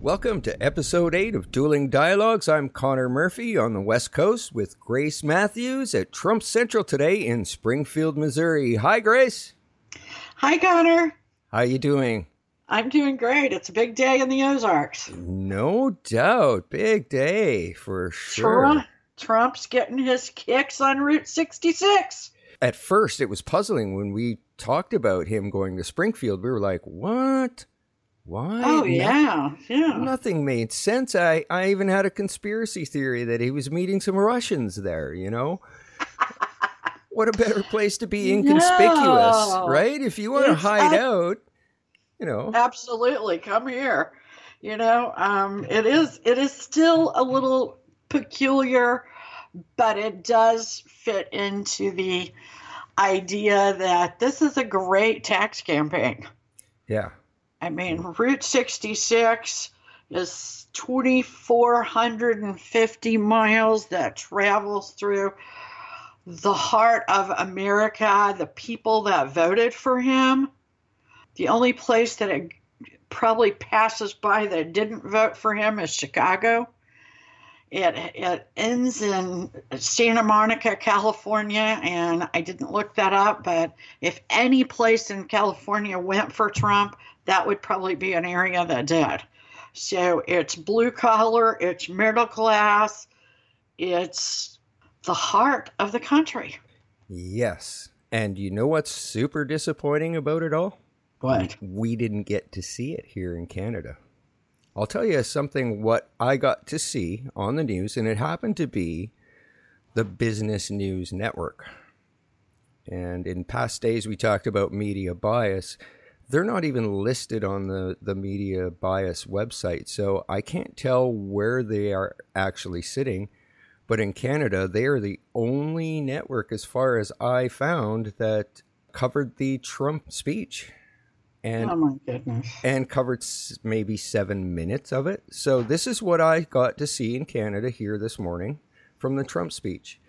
Welcome to episode 8 of Dueling Dialogues. I'm Connor Murphy on the West Coast with Grace Matthews at Trump Central today in Springfield, Missouri. Hi Grace. Hi Connor. How you doing? I'm doing great. It's a big day in the Ozarks. No doubt. Big day for sure. Trump, Trump's getting his kicks on Route 66. At first it was puzzling when we talked about him going to Springfield. We were like, "What?" Why? Oh yeah, yeah. Nothing made sense. I, I even had a conspiracy theory that he was meeting some Russians there, you know? what a better place to be inconspicuous, No. right? If you want to hide ab- out, you know. Absolutely. Come here. You know, um, it is it is still a little peculiar, but it does fit into the idea that this is a great tax campaign. Yeah. I mean, Route 66 is 2,450 miles that travels through the heart of America, the people that voted for him. The only place that it probably passes by that didn't vote for him is Chicago. It, it ends in Santa Monica, California, and I didn't look that up, but if any place in California went for Trump, that would probably be an area that did. So it's blue collar, it's middle class, it's the heart of the country. Yes. And you know what's super disappointing about it all? What? We didn't get to see it here in Canada. I'll tell you something what I got to see on the news, and it happened to be the Business News Network. And in past days, we talked about media bias. They're not even listed on the, the media bias website, so I can't tell where they are actually sitting. But in Canada, they are the only network, as far as I found, that covered the Trump speech. And oh my goodness. and covered maybe seven minutes of it. So this is what I got to see in Canada here this morning from the Trump speech.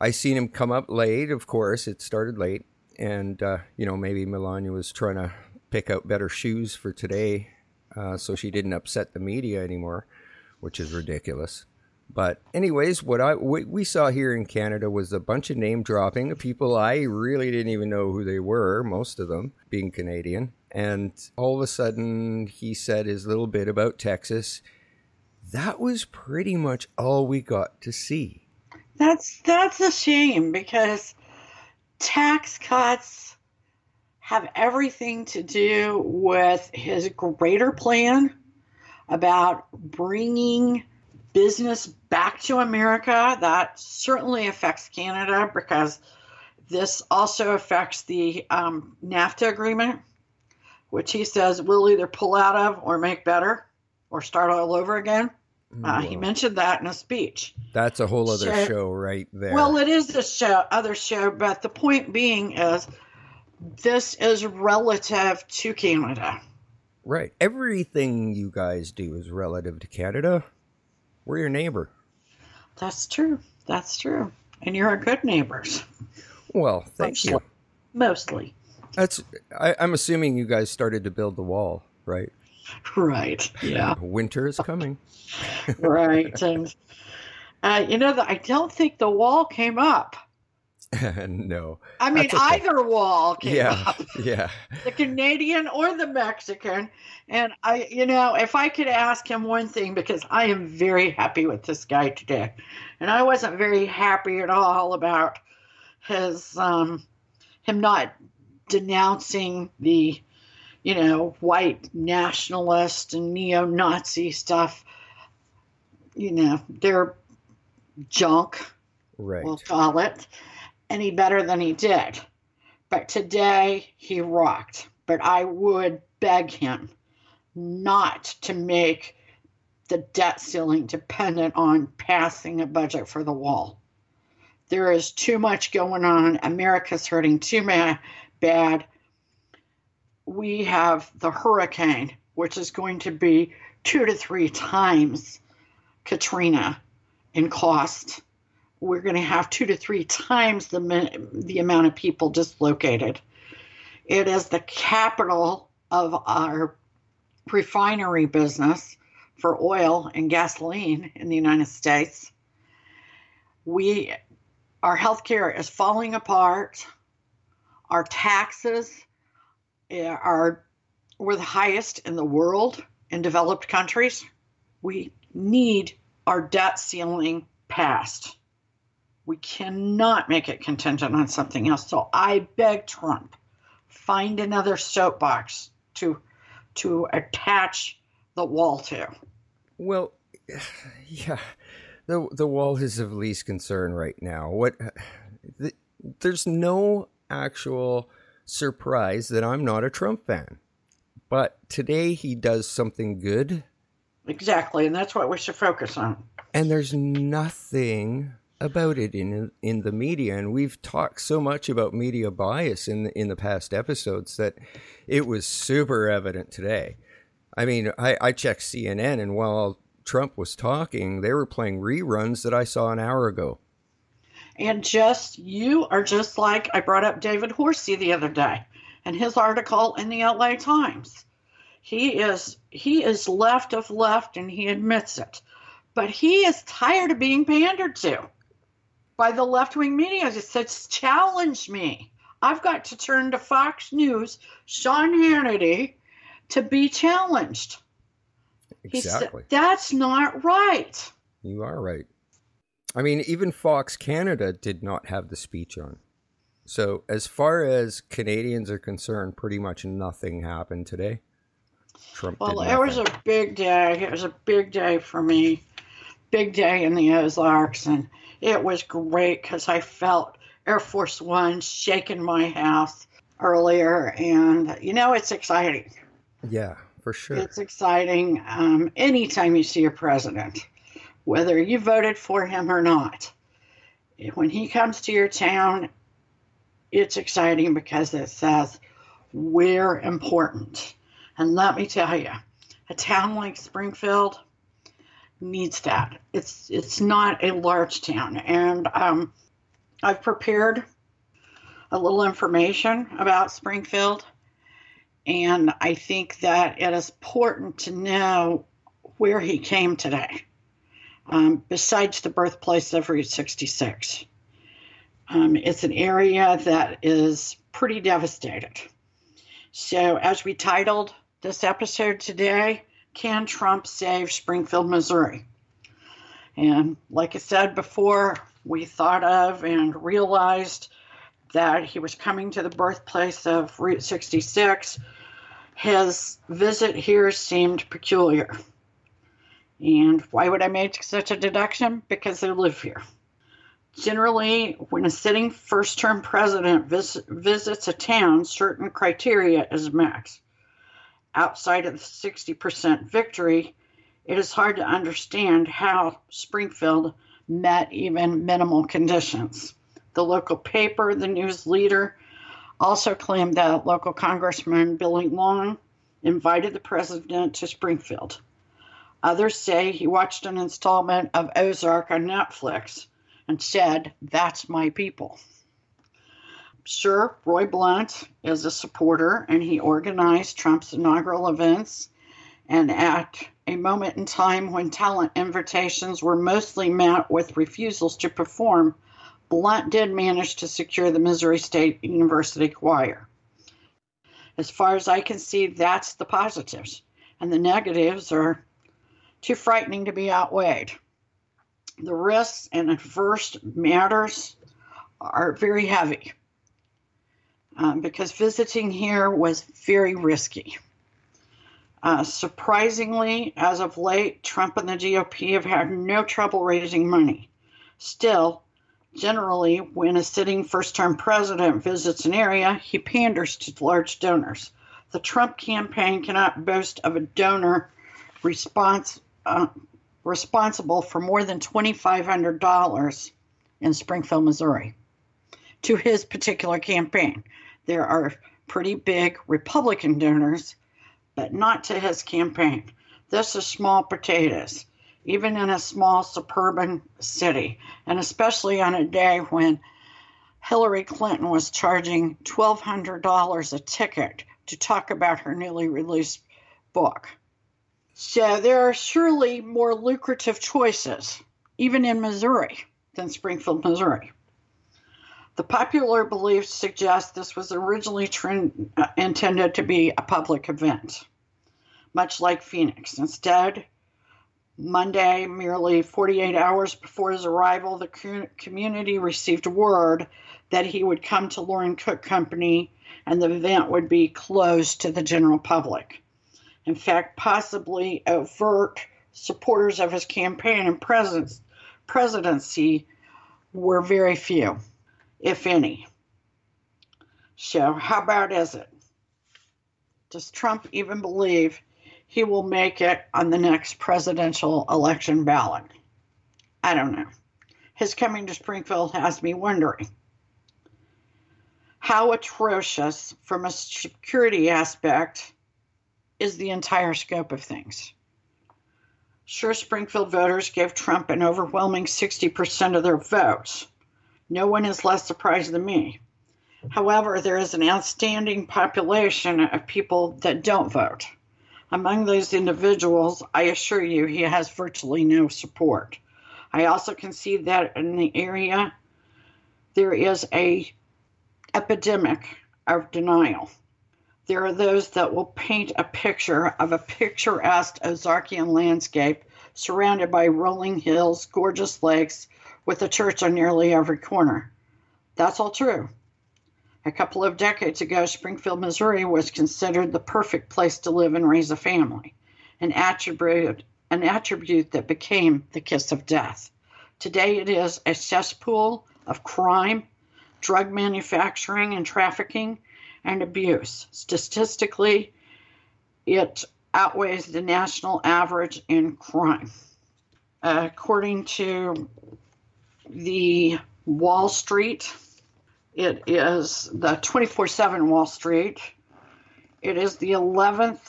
I seen him come up late. Of course, it started late, and uh, you know maybe Melania was trying to pick out better shoes for today, uh, so she didn't upset the media anymore, which is ridiculous. But anyways, what I we saw here in Canada was a bunch of name dropping of people I really didn't even know who they were, most of them being Canadian. And all of a sudden, he said his little bit about taxes. That was pretty much all we got to see. That's that's a shame because tax cuts have everything to do with his greater plan about bringing business back to America. That certainly affects Canada because this also affects the um, NAFTA agreement, which he says we'll either pull out of or make better or start all over again. Uh, he mentioned that in a speech. That's a whole other Sure. show right there. Well, it is a show, other show, but the point being is this is relative to Canada. right. Everything you guys do is relative to Canada. We're your neighbor. That's true. That's true. And you're a good neighbors, Well, thank you. mostly. That's. I, I'm assuming you guys started to build the wall, right? Right. Yeah. Winter is coming. right. And uh, you know, the, I don't think the wall came up. no. I mean, okay. either wall came Yeah. up. Yeah. the Canadian or the Mexican. And I, you know, if I could ask him one thing, because I am very happy with this guy today, and I wasn't very happy at all about his, um, him not denouncing the, you know, white nationalist and neo-Nazi stuff you know, they're junk, Right. we'll call it, any better than he did. But today he rocked. But I would beg him not to make the debt ceiling dependent on passing a budget for the wall. There is too much going on. America's hurting too ma- bad. We have the hurricane, which is going to be two to three times Katrina in cost. We're going to have two to three times the the amount of people dislocated. It is the capital of our refinery business for oil and gasoline in the United States. We our healthcare is falling apart. Our taxes Uh, are we're the highest in the world in developed countries. We need our debt ceiling passed. We cannot make it contingent on something else. So I beg Trump, find another soapbox to to attach the wall to. Well, yeah, the the wall is of least concern right now. What the, there's no actual surprise that I'm not a Trump fan, but today he does something good, Exactly, and that's what we should focus on. and there's nothing about it in in the media. And we've talked so much about media bias in the, in the past episodes that it was super evident today. I mean, I, I checked CNN, and while Trump was talking, they were playing reruns that I saw an hour ago. And just you are just like I brought up David Horsey the other day and his article in the LA Times. He is he is left of left and he admits it. But he is tired of being pandered to by the left wing media. He says, challenge me. I've got to turn to Fox News, Sean Hannity, to be challenged. He said, Exactly. That's not right. You are right. I mean, even Fox Canada did not have the speech on. So, as far as Canadians are concerned, pretty much nothing happened today. Trump Well, it was a big day. It was a big day for me. Big day in the Ozarks, and it was great because I felt Air Force One shaking my house earlier, and you know it's exciting. yeah, for sure. It's exciting um, anytime you see a president, whether you voted for him or not. When he comes to your town, it's exciting because it says we're important. And let me tell you, a town like Springfield needs that. It's it's not a large town, and um, I've prepared a little information about Springfield, and I think that it is important to know where he came today. Um, besides the birthplace of Route 66, um, it's an area that is pretty devastated. So, as we titled this episode today, Can Trump Save Springfield, Missouri? And like I said before, we thought of and realized that he was coming to the birthplace of Route 66. His visit here seemed peculiar. And why would I make such a deduction? Because they live here. Generally, when a sitting first term president vis- visits a town, certain criteria is met. Outside of the 60% victory, it is hard to understand how Springfield met even minimal conditions. The local paper, the news leader, also claimed that local Congressman Billy Long invited the president to Springfield. Others say he watched an installment of Ozark on Netflix and said, That's my people. Sure, Roy Blunt is a supporter and he organized Trump's inaugural events. And at a moment in time when talent invitations were mostly met with refusals to perform, Blunt did manage to secure the Missouri State University choir. As far as I can see, that's the positives. And the negatives are too frightening to be outweighed. The risks and adverse matters are very heavy um, because visiting here was very risky. Uh, surprisingly, as of late, Trump and the GOP have had no trouble raising money. Still, generally, when a sitting first term president visits an area, he panders to large donors. The Trump campaign cannot boast of a donor response, uh, responsible for more than $2,500 in Springfield, Missouri, to his particular campaign. There are pretty big Republican donors, but not to his campaign. This is small potatoes, even in a small suburban city, and especially on a day when Hillary Clinton was charging $1,200 a ticket to talk about her newly released book. So there are surely more lucrative choices, even in Missouri, than Springfield, Missouri. The popular belief suggests this was originally uh, intended to be a public event, much like Phoenix. Instead, Monday, merely 48 hours before his arrival, the community received word that he would come to Loren Cook Company and the event would be closed to the general public. In fact, possibly overt supporters of his campaign and presidency were very few if any. So, how bad is it? Does Trump even believe he will make it on the next presidential election ballot? I don't know. His coming to Springfield has me wondering how atrocious, from a security aspect, is the entire scope of things. Sure, Springfield voters gave Trump an overwhelming 60% of their votes. No one is less surprised than me. However, there is an outstanding population of people that don't vote. Among those individuals, I assure you, he has virtually no support. I also can see that in the area there is a epidemic of denial. There are those that will paint a picture of a picturesque Ozarkian landscape surrounded by rolling hills, gorgeous lakes, with a church on nearly every corner. That's all true. A couple of decades ago, Springfield, Missouri was considered the perfect place to live and raise a family, an attribute, an attribute that became the kiss of death. Today, it is a cesspool of crime, drug manufacturing and trafficking, and abuse. Statistically, it outweighs the national average in crime. according to the Wall Street. It is the 24 7 Wall Street. It is the 11th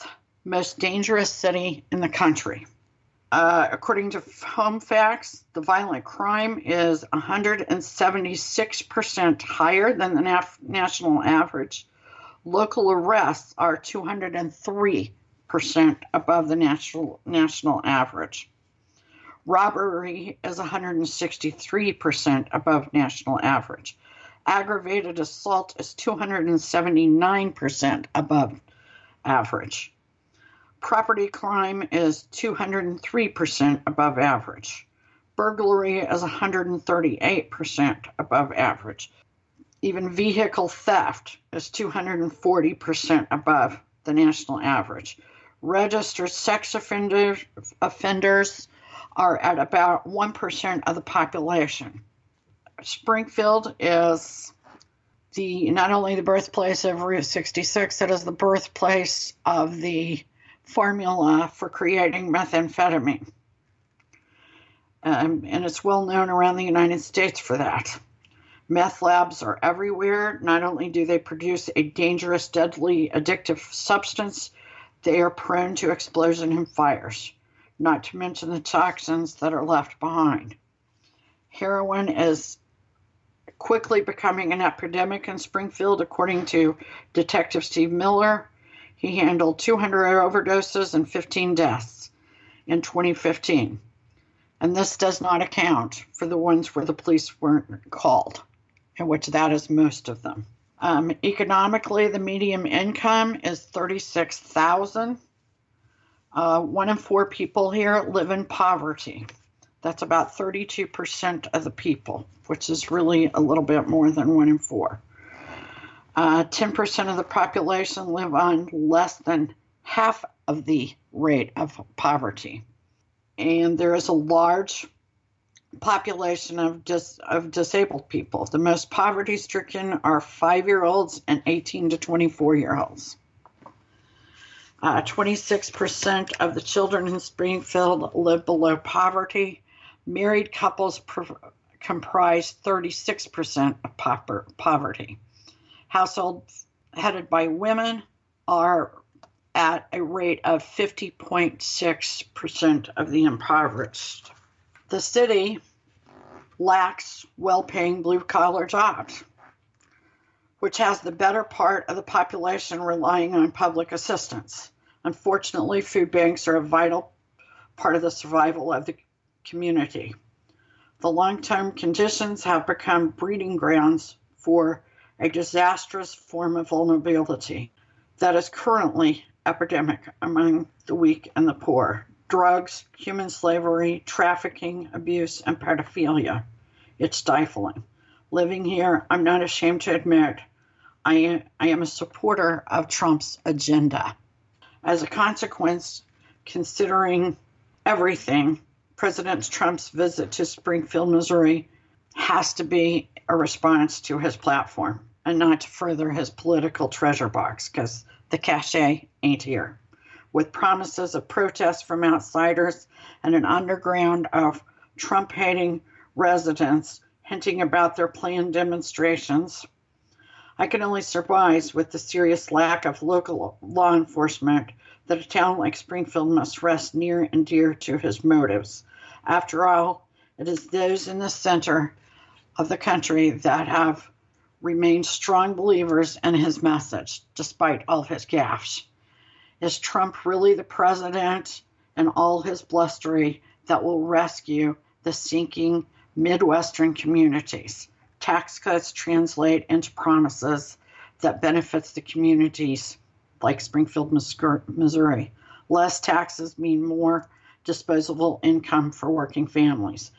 most dangerous city in the country. Uh, according to Home Facts, the violent crime is 176% higher than the nat- national average. Local arrests are 203% above the national, national average. Robbery is 163% above national average. Aggravated assault is 279% above average. Property crime is 203% above average. Burglary is 138% above average. Even vehicle theft is 240% above the national average. Registered sex offenders, offenders are at about 1% of the population. Springfield is the not only the birthplace of Route 66, it is the birthplace of the formula for creating methamphetamine. Um, and it's well known around the United States for that. Meth labs are everywhere. Not only do they produce a dangerous, deadly, addictive substance, they are prone to explosion and fires not to mention the toxins that are left behind. Heroin is quickly becoming an epidemic in Springfield, according to Detective Steve Miller. He handled 200 overdoses and 15 deaths in 2015. And this does not account for the ones where the police weren't called, which that is most of them. Um, economically, the median income is 36,000. Uh, one in four people here live in poverty. That's about 32% of the people, which is really a little bit more than one in four. Uh, 10% of the population live on less than half of the rate of poverty. And there is a large population of dis- of disabled people. The most poverty stricken are five year olds and 18 to 24 year olds. Uh, 26% of the children in Springfield live below poverty. Married couples pr- comprise 36% of po- poverty. Households headed by women are at a rate of 50.6% of the impoverished. The city lacks well paying blue collar jobs, which has the better part of the population relying on public assistance. Unfortunately, food banks are a vital part of the survival of the community. The long term conditions have become breeding grounds for a disastrous form of vulnerability that is currently epidemic among the weak and the poor drugs, human slavery, trafficking, abuse, and pedophilia. It's stifling. Living here, I'm not ashamed to admit I am, I am a supporter of Trump's agenda. As a consequence, considering everything, President Trump's visit to Springfield, Missouri has to be a response to his platform and not to further his political treasure box because the cachet ain't here. With promises of protests from outsiders and an underground of Trump hating residents hinting about their planned demonstrations, I can only surmise with the serious lack of local law enforcement that a town like Springfield must rest near and dear to his motives. After all, it is those in the center of the country that have remained strong believers in his message, despite all his gaffes. Is Trump really the president and all his blustery that will rescue the sinking Midwestern communities? tax cuts translate into promises that benefits the communities like Springfield, Missouri. Less taxes mean more disposable income for working families.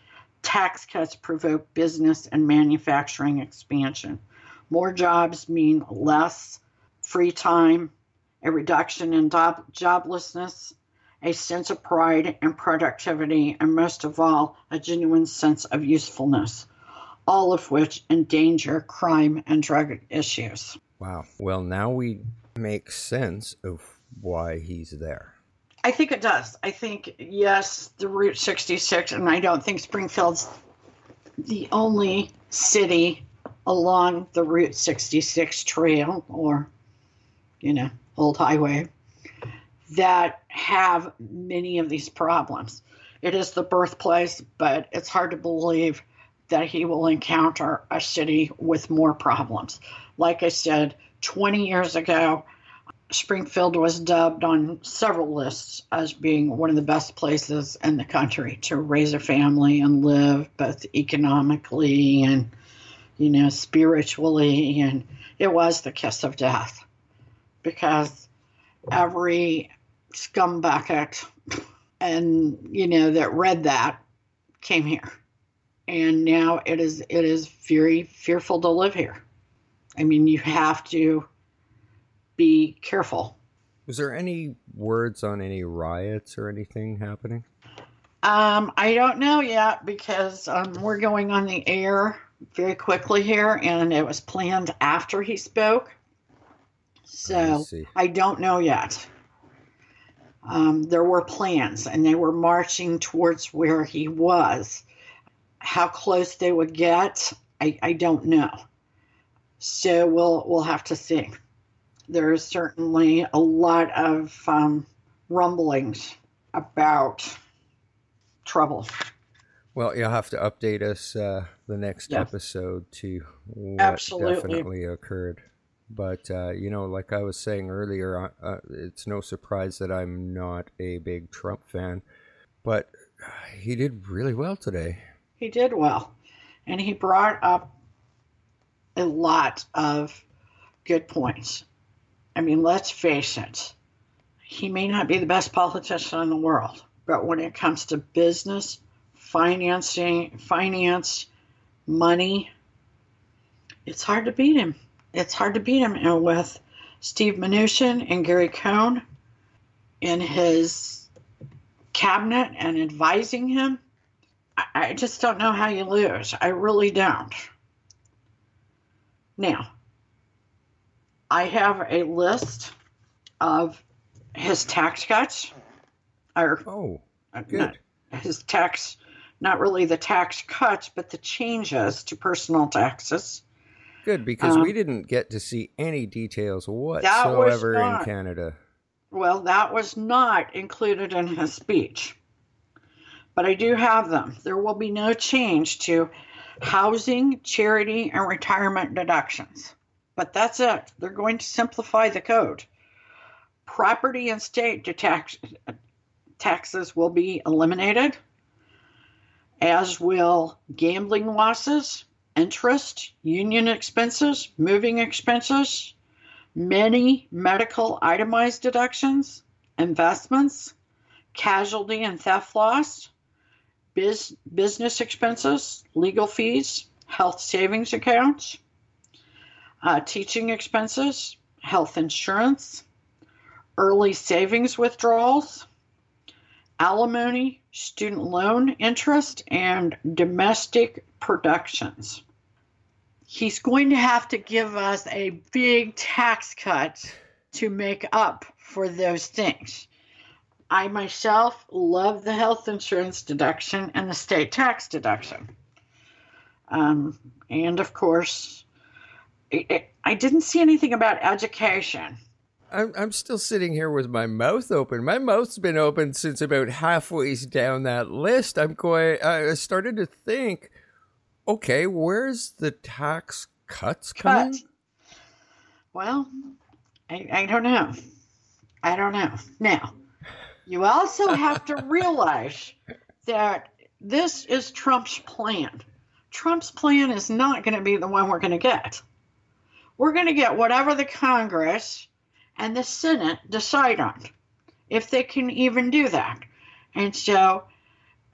Tax cuts provoke business and manufacturing expansion. More jobs mean less free time, a reduction in job- joblessness, a sense of pride and productivity, and most of all, a genuine sense of usefulness all of which endanger crime and drug issues. Wow. Well, now we make sense of why he's there. I think it does. I think, yes, the Route 66, and I don't think Springfield's the only city along the Route 66 trail or, you know, old highway that have many of these problems. It is the birthplace, but it's hard to believe that he will encounter a city with more problems. Like I said, 20 years ago, Springfield was dubbed on several lists as being one of the best places in the country to raise a family and live, both economically and, you know, spiritually. And it was the kiss of death because every scumbucket and, you know, that read that came here and now it is it is very fearful to live here. I mean, you have to be careful. Was there any words on any riots or anything happening? Um, I don't know yet because um, we're going on the air very quickly here, and it was planned after he spoke. So I, I don't know yet. Um, there were plans, and they were marching towards where he was how close they would get, I, I don't know. So we'll we'll have to see. There is certainly a lot of um, rumblings about trouble. Well, you'll have to update us uh, the next yeah. episode to what Absolutely. definitely occurred. But uh, you know, like I was saying earlier, uh, it's no surprise that I'm not a big Trump fan. But he did really well today he did well. And he brought up a lot of good points. I mean, let's face it, he may not be the best politician in the world, but when it comes to business, financing, finance, money, it's hard to beat him. It's hard to beat him. And with Steve Mnuchin and Gary Cohn, in his cabinet and advising him, I, I just don't know how you lose. I really don't. Now, I have a list of his tax cuts, or Oh, uh, good. not his tax, not really the tax cuts, but the changes to personal taxes. Good, because Um, we didn't get to see any details whatsoever in Canada. Well, that was not included in his speech. But I do have them. There will be no change to housing, charity, and retirement deductions. But that's it. They're going to simplify the code. Property and state tax, taxes will be eliminated, as will gambling losses, interest, union expenses, moving expenses, many medical itemized deductions, investments, casualty and theft loss, biz, business expenses, legal fees, health savings accounts, uh, teaching expenses, health insurance, early savings withdrawals, alimony, student loan interest, and domestic productions he's going to have to give us a big tax cut to make up for those things. I myself love the health insurance deduction and the state tax deduction. Um, and of course, it, it, I didn't see anything about education. I'm, I'm still sitting here with my mouth open. My mouth's been open since about halfway down that list. I'm going. I started to think, okay, where's the tax cuts coming? Cut. Well, I, I don't know. I don't know. Now, you also have to realize that this is Trump's plan. Trump's plan is not going to be the one we're going to get. We're going to get whatever the Congress and the Senate decide on, if they can even do that. And so,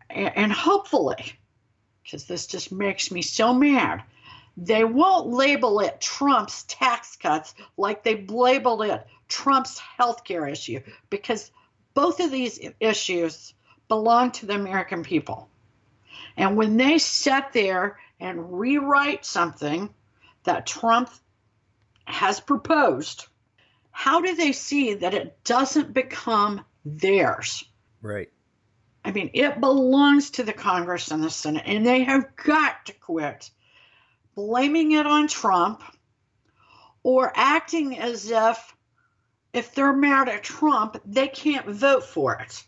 and hopefully, because this just makes me so mad, they won't label it Trump's tax cuts like they labeled it Trump's healthcare issue, because both of these issues belong to the American people. And when they sit there and rewrite something that Trump has proposed, how do they see that it doesn't become theirs? Right. I mean, it belongs to the Congress and the Senate, and they have got to quit blaming it on Trump or acting as if if they're mad at Trump, they can't vote for it.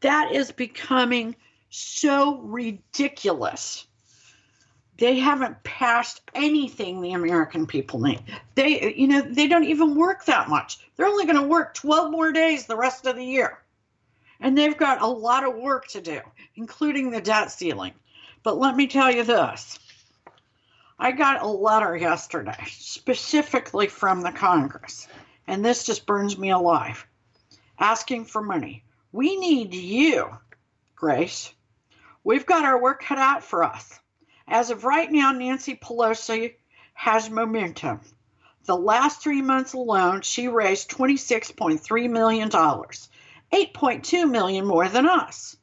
That is becoming so ridiculous. They haven't passed anything the American people need. They, you know, they don't even work that much. They're only going to work 12 more days the rest of the year. And they've got a lot of work to do, including the debt ceiling. But let me tell you this I got a letter yesterday, specifically from the Congress, and this just burns me alive, asking for money. We need you, Grace. We've got our work cut out for us. As of right now, Nancy Pelosi has momentum. The last three months alone, she raised $26.3 million, 8.2 million more than us.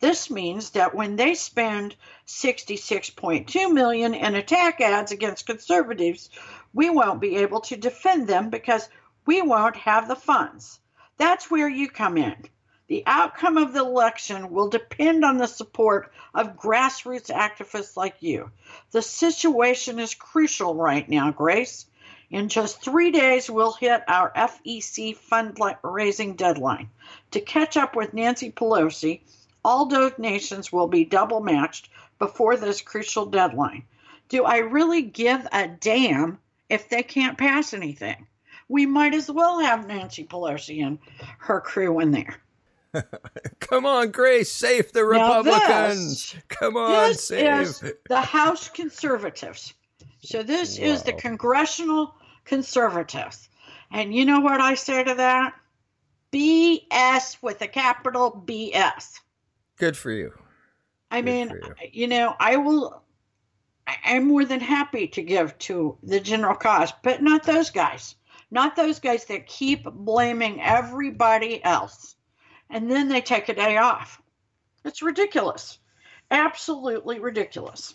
This means that when they spend 66.2 million in attack ads against conservatives, we won't be able to defend them because we won't have the funds. That's where you come in. The outcome of the election will depend on the support of grassroots activists like you. The situation is crucial right now, Grace. In just three days, we'll hit our FEC fundraising deadline. To catch up with Nancy Pelosi, all donations will be double matched before this crucial deadline. Do I really give a damn if they can't pass anything? We might as well have Nancy Pelosi and her crew in there. Come on, Grace, save the Republicans. this- Come on, this save. is the House conservatives. So this is the congressional conservatives. And you know what I say to that? BS with a capital BS. Good for you. I Good mean, you. you know, I will I'm more than happy to give to the general cause, but not those guys. not those guys that keep blaming everybody else and then they take a day off. It's ridiculous. Absolutely ridiculous.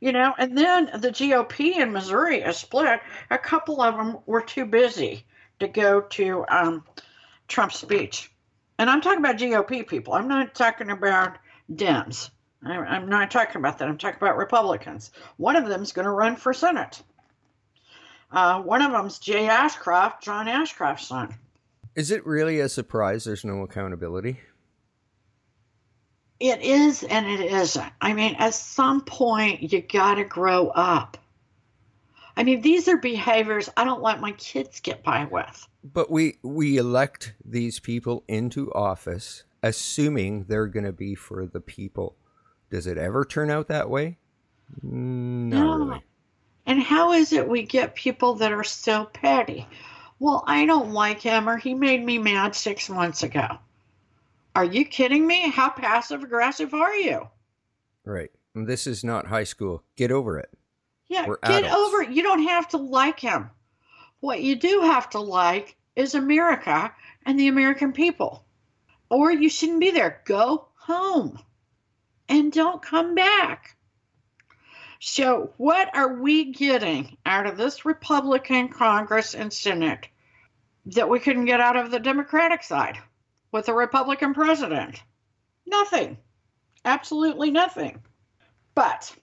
You know, and then the GOP in Missouri is split. A couple of them were too busy to go to um, Trump's speech. And I'm talking about GOP people. I'm not talking about Dems. I'm not talking about that. I'm talking about Republicans. One of them's going to run for Senate. Uh, one of them's Jay Ashcroft, John Ashcroft's son. Is it really a surprise there's no accountability? It is and it isn't. I mean, at some point, you got to grow up. I mean, these are behaviors I don't let my kids get by with. But we we elect these people into office assuming they're going to be for the people. Does it ever turn out that way? No. really. And how is it we get people that are so petty? Well, I don't like him or he made me mad six months ago. Are you kidding me? How passive aggressive are you? Right. This is not high school. Get over it. Yeah, We're get adults. over it. You don't have to like him. What you do have to like is America and the American people. Or you shouldn't be there. Go home and don't come back. So, what are we getting out of this Republican Congress and Senate that we couldn't get out of the Democratic side with a Republican president? Nothing. Absolutely nothing. But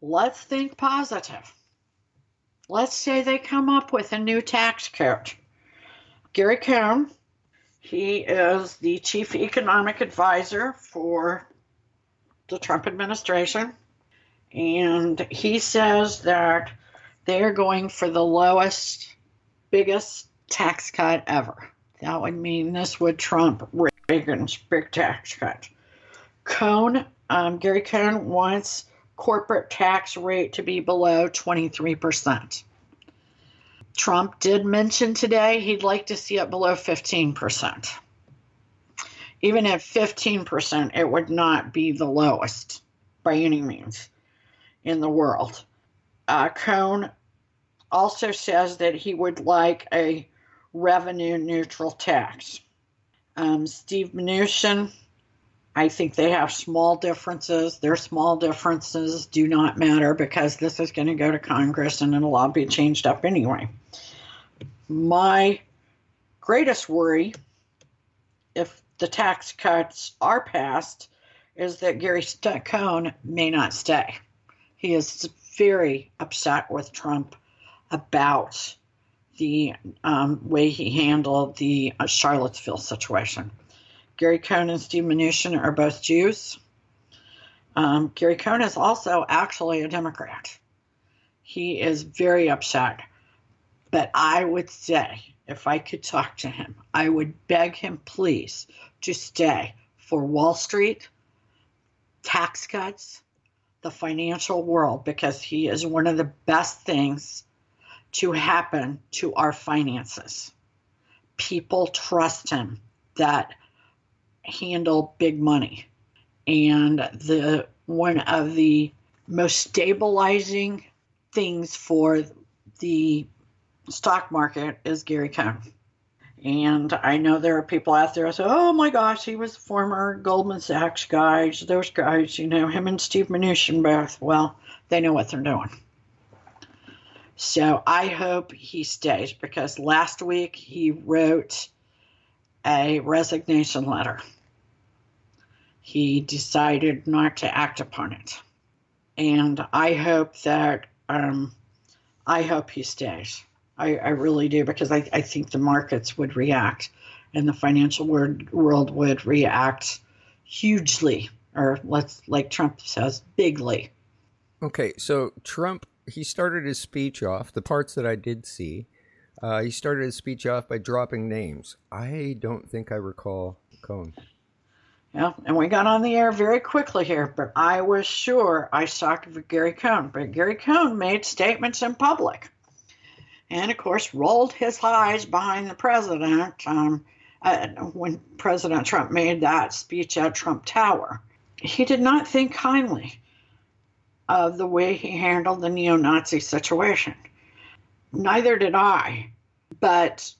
let's think positive. Let's say they come up with a new tax code. Gary Cohn, he is the chief economic advisor for the Trump administration. And he says that they're going for the lowest, biggest tax cut ever. That would mean this would trump Reagan's big tax cut. Cohn, um, Gary Cohn wants corporate tax rate to be below 23%. Trump did mention today he'd like to see it below 15%. Even at 15%, it would not be the lowest by any means in the world. Uh, Cohn also says that he would like a revenue neutral tax. Um, Steve Mnuchin I think they have small differences. Their small differences do not matter because this is going to go to Congress and it'll all be changed up anyway. My greatest worry, if the tax cuts are passed, is that Gary Cohn may not stay. He is very upset with Trump about the um, way he handled the uh, Charlottesville situation. Gary Cohn and Steve Mnuchin are both Jews. Um, Gary Cohn is also actually a Democrat. He is very upset. But I would say, if I could talk to him, I would beg him, please, to stay for Wall Street, tax cuts, the financial world, because he is one of the best things to happen to our finances. People trust him that handle big money. And the one of the most stabilizing things for the stock market is Gary Cohn. And I know there are people out there who say, oh my gosh, he was former Goldman Sachs guys. Those guys, you know, him and Steve Mnuchin both. Well, they know what they're doing. So I hope he stays because last week he wrote a resignation letter. He decided not to act upon it. And I hope that, um, I hope he stays. I, I really do because I, I think the markets would react and the financial world, world would react hugely, or let's, like Trump says, bigly. Okay, so Trump, he started his speech off, the parts that I did see, uh, he started his speech off by dropping names. I don't think I recall Cohn. Yeah, and we got on the air very quickly here, but I was sure I saw Gary Cohn. But Gary Cohn made statements in public, and of course rolled his eyes behind the president um, when President Trump made that speech at Trump Tower. He did not think kindly of the way he handled the neo-Nazi situation. Neither did I But,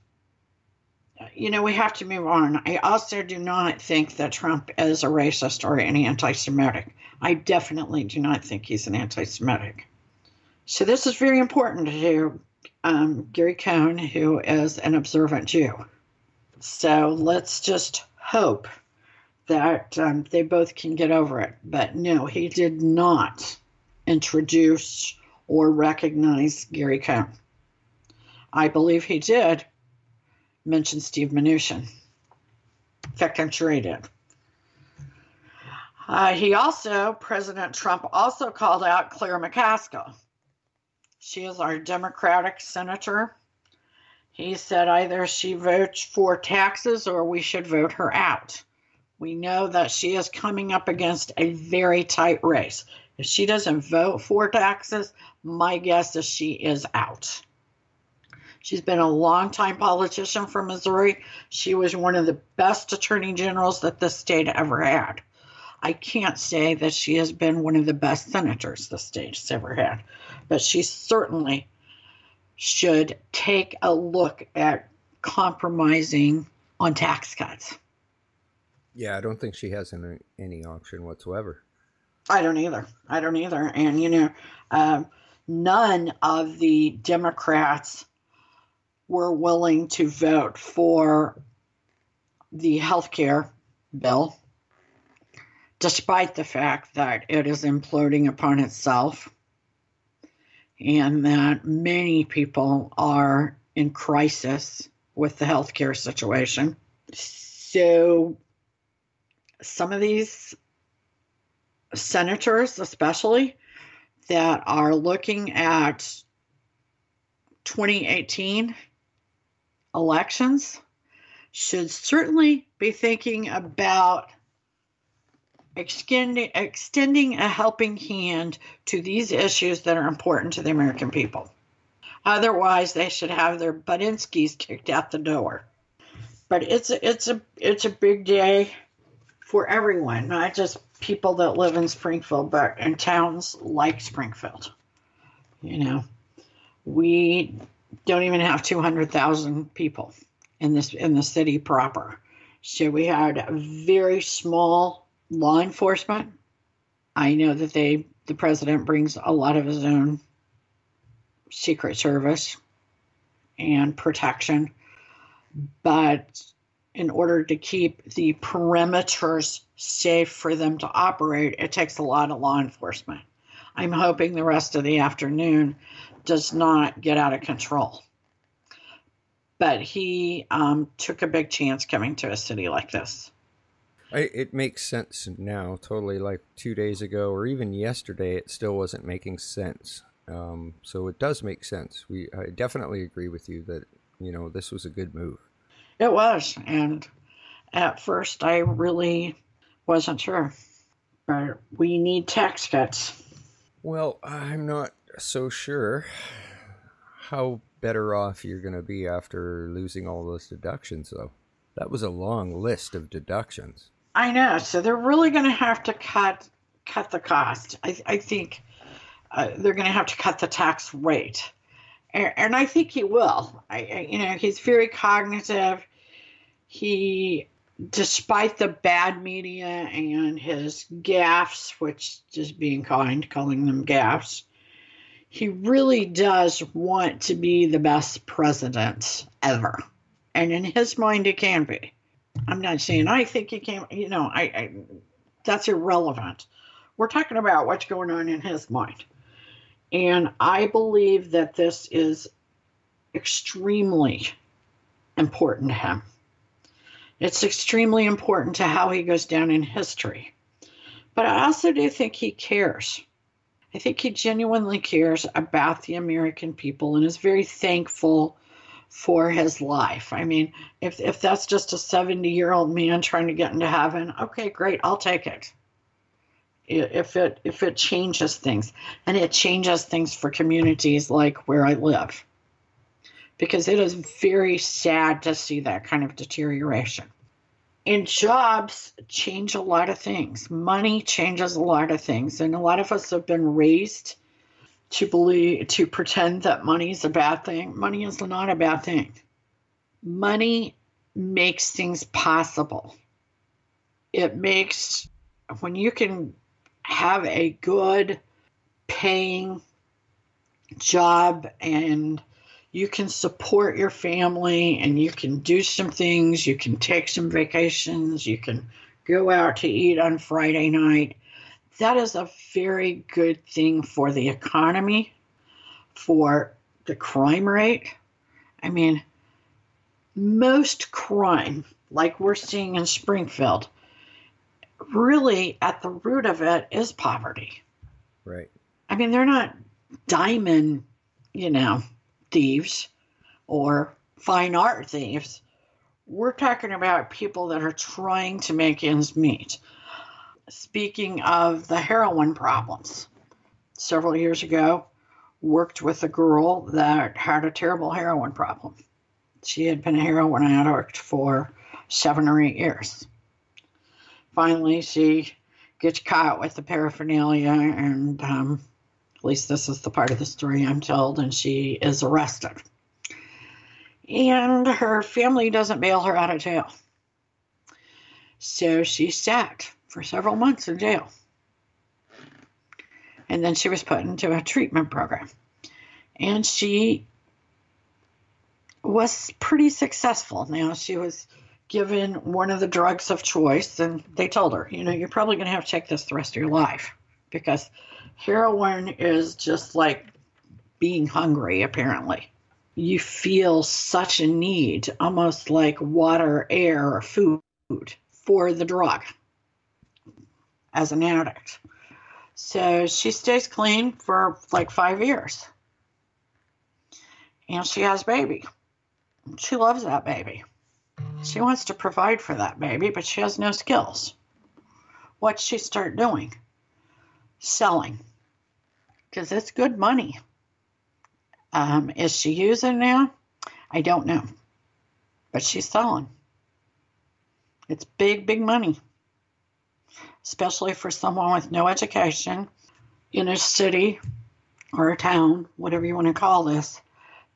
you know, we have to move on. I also do not think that Trump is a racist or an anti Semitic. I definitely do not think he's an anti Semitic. So this is very important to um, Gary Cohn, who is an observant Jew. So let's just hope that um, they both can get over it. But no, he did not introduce or recognize Gary Cohn. I believe he did mention Steve Mnuchin. In fact, I'm sure he did. Uh, he also, President Trump also called out Claire McCaskill. She is our Democratic senator. He said either she votes for taxes or we should vote her out. We know that she is coming up against a very tight race. If she doesn't vote for taxes, my guess is she is out. She's been a long-time politician from Missouri. She was one of the best attorney generals that the state ever had. I can't say that she has been one of the best senators the state has ever had, but she certainly should take a look at compromising on tax cuts. Yeah, I don't think she has any, any option whatsoever. I don't either. I don't either. And, you know, um, none of the Democrats were willing to vote for the health care bill, despite the fact that it is imploding upon itself and that many people are in crisis with the healthcare situation. So, some of these senators, especially that are looking at 2018 elections, should certainly be thinking about extending extending a helping hand to these issues that are important to the American people. Otherwise, they should have their Budinskis kicked out the door. But it's a, it's a it's a big day for everyone, not just people that live in Springfield, but in towns like Springfield. You know, we don't even have 200,000 people in this in the city proper. So we had a very small law enforcement. I know that they the president brings a lot of his own secret service and protection, but in order to keep the perimeters safe for them to operate, it takes a lot of law enforcement. I'm hoping the rest of the afternoon does not get out of control. But he um, took a big chance coming to a city like this. It makes sense now, totally. Like two days ago, or even yesterday, it still wasn't making sense. Um, so it does make sense. We I definitely agree with you that you know this was a good move. It was, and at first I really wasn't sure, but we need tax cuts. Well, I'm not so sure how better off you're going to be after losing all those deductions, though. That was a long list of deductions. I know. So they're really going to have to cut cut the cost. I, I think uh, they're going to have to cut the tax rate, and, I think he will. I, I, you know, he's very cognitive. He, despite the bad media and his gaffes, which just being kind, calling them gaffes, he really does want to be the best president ever, and in his mind, he can be. I'm not saying I think he came, you know, I, I that's irrelevant. We're talking about what's going on in his mind. And I believe that this is extremely important to him. It's extremely important to how he goes down in history. But I also do think he cares. I think he genuinely cares about the American people and is very thankful for his life. I mean, if if that's just a 70 year old man trying to get into heaven, okay, great, I'll take it. If it if it changes things, and it changes things for communities like where I live, because it is very sad to see that kind of deterioration. And jobs change a lot of things. Money changes a lot of things, and a lot of us have been raised to believe to pretend that money is a bad thing. Money is not a bad thing. Money makes things possible. It makes when you can have a good paying job and you can support your family and you can do some things, you can take some vacations, you can go out to eat on Friday night. That is a very good thing for the economy, for the crime rate. I mean, most crime, like we're seeing in Springfield, really at the root of it is poverty. Right. I mean, they're not diamond, you know, thieves or fine art thieves. We're talking about people that are trying to make ends meet. Speaking of the heroin problems, several years ago, worked with a girl that had a terrible heroin problem. She had been a heroin addict for seven or eight years. Finally, she gets caught with the paraphernalia, and um, at least this is the part of the story I'm told, and she is arrested. And her family doesn't bail her out of jail. So she sat for several months in jail. And then she was put into a treatment program. And she was pretty successful. Now, she was given one of the drugs of choice, and they told her, you know, you're probably going to have to take this the rest of your life because heroin is just like being hungry, apparently. You feel such a need, almost like water, air, or food, for the drug as an addict. So she stays clean for like five years. And she has a baby. She loves that baby. She wants to provide for that baby, but she has no skills. What's she start doing? Selling. Because it's good money. Um, is she using now? I don't know. But she's selling. It's big, big money. Especially for someone with no education in a city or a town, whatever you want to call this,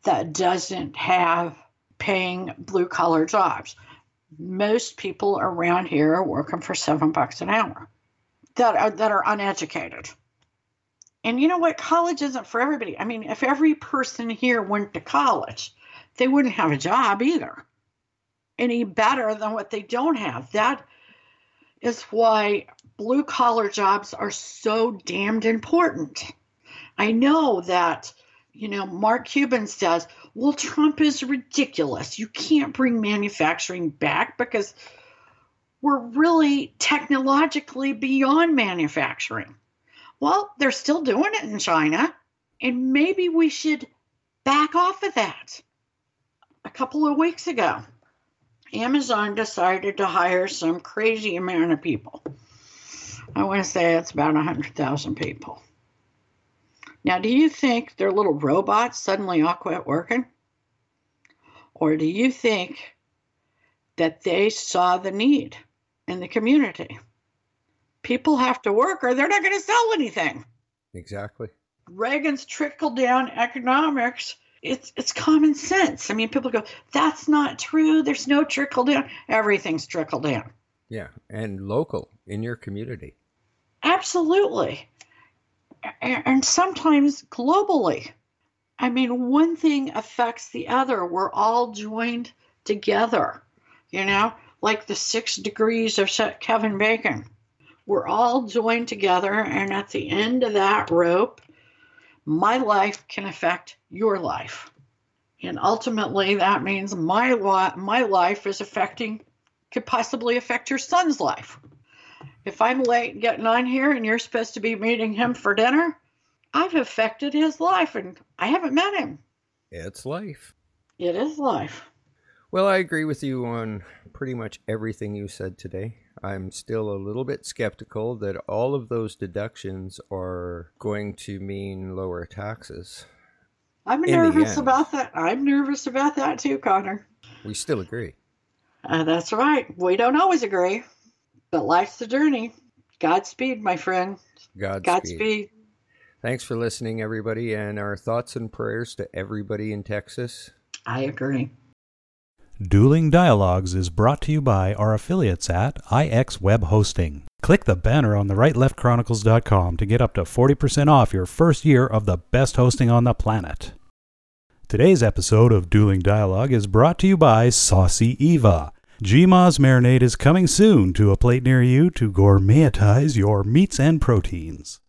that doesn't have paying blue collar jobs. Most people around here are working for seven bucks an hour that are, that are uneducated. And you know what? College isn't for everybody. I mean, if every person here went to college, they wouldn't have a job either, any better than what they don't have. That is why blue collar jobs are so damned important. I know that, you know, Mark Cuban says, well, Trump is ridiculous. You can't bring manufacturing back because we're really technologically beyond manufacturing. Well, they're still doing it in China, and maybe we should back off of that. A couple of weeks ago, Amazon decided to hire some crazy amount of people. I want to say it's about 100,000 people. Now, do you think their little robots suddenly all quit working? Or do you think that they saw the need in the community? People have to work or they're not going to sell anything. Exactly. Reagan's trickle down economics, it's it's common sense. I mean, people go, that's not true. There's no trickle down. Everything's trickle down. Yeah, and local in your community. Absolutely and sometimes globally. I mean, one thing affects the other. We're all joined together, you know, like the six degrees of Kevin Bacon. We're all joined together, and at the end of that rope, my life can affect your life. And ultimately, that means my, my life is affecting, could possibly affect your son's life. If I'm late getting on here and you're supposed to be meeting him for dinner, I've affected his life and I haven't met him. It's life. It is life. Well, I agree with you on pretty much everything you said today. I'm still a little bit skeptical that all of those deductions are going to mean lower taxes. I'm nervous about that. I'm nervous about that too, Connor. We still agree. Uh, that's right. We don't always agree. But life's the journey. Godspeed, my friend. Godspeed. Godspeed. Thanks for listening, everybody, and our thoughts and prayers to everybody in Texas. I agree. Dueling Dialogues is brought to you by our affiliates at IX Web Hosting. Click the banner on the rightleftchronicles.com to get up to 40% off your first year of the best hosting on the planet. Today's episode of Dueling Dialogue is brought to you by Saucy Eva. GMA's marinade is coming soon to a plate near you to gourmetize your meats and proteins.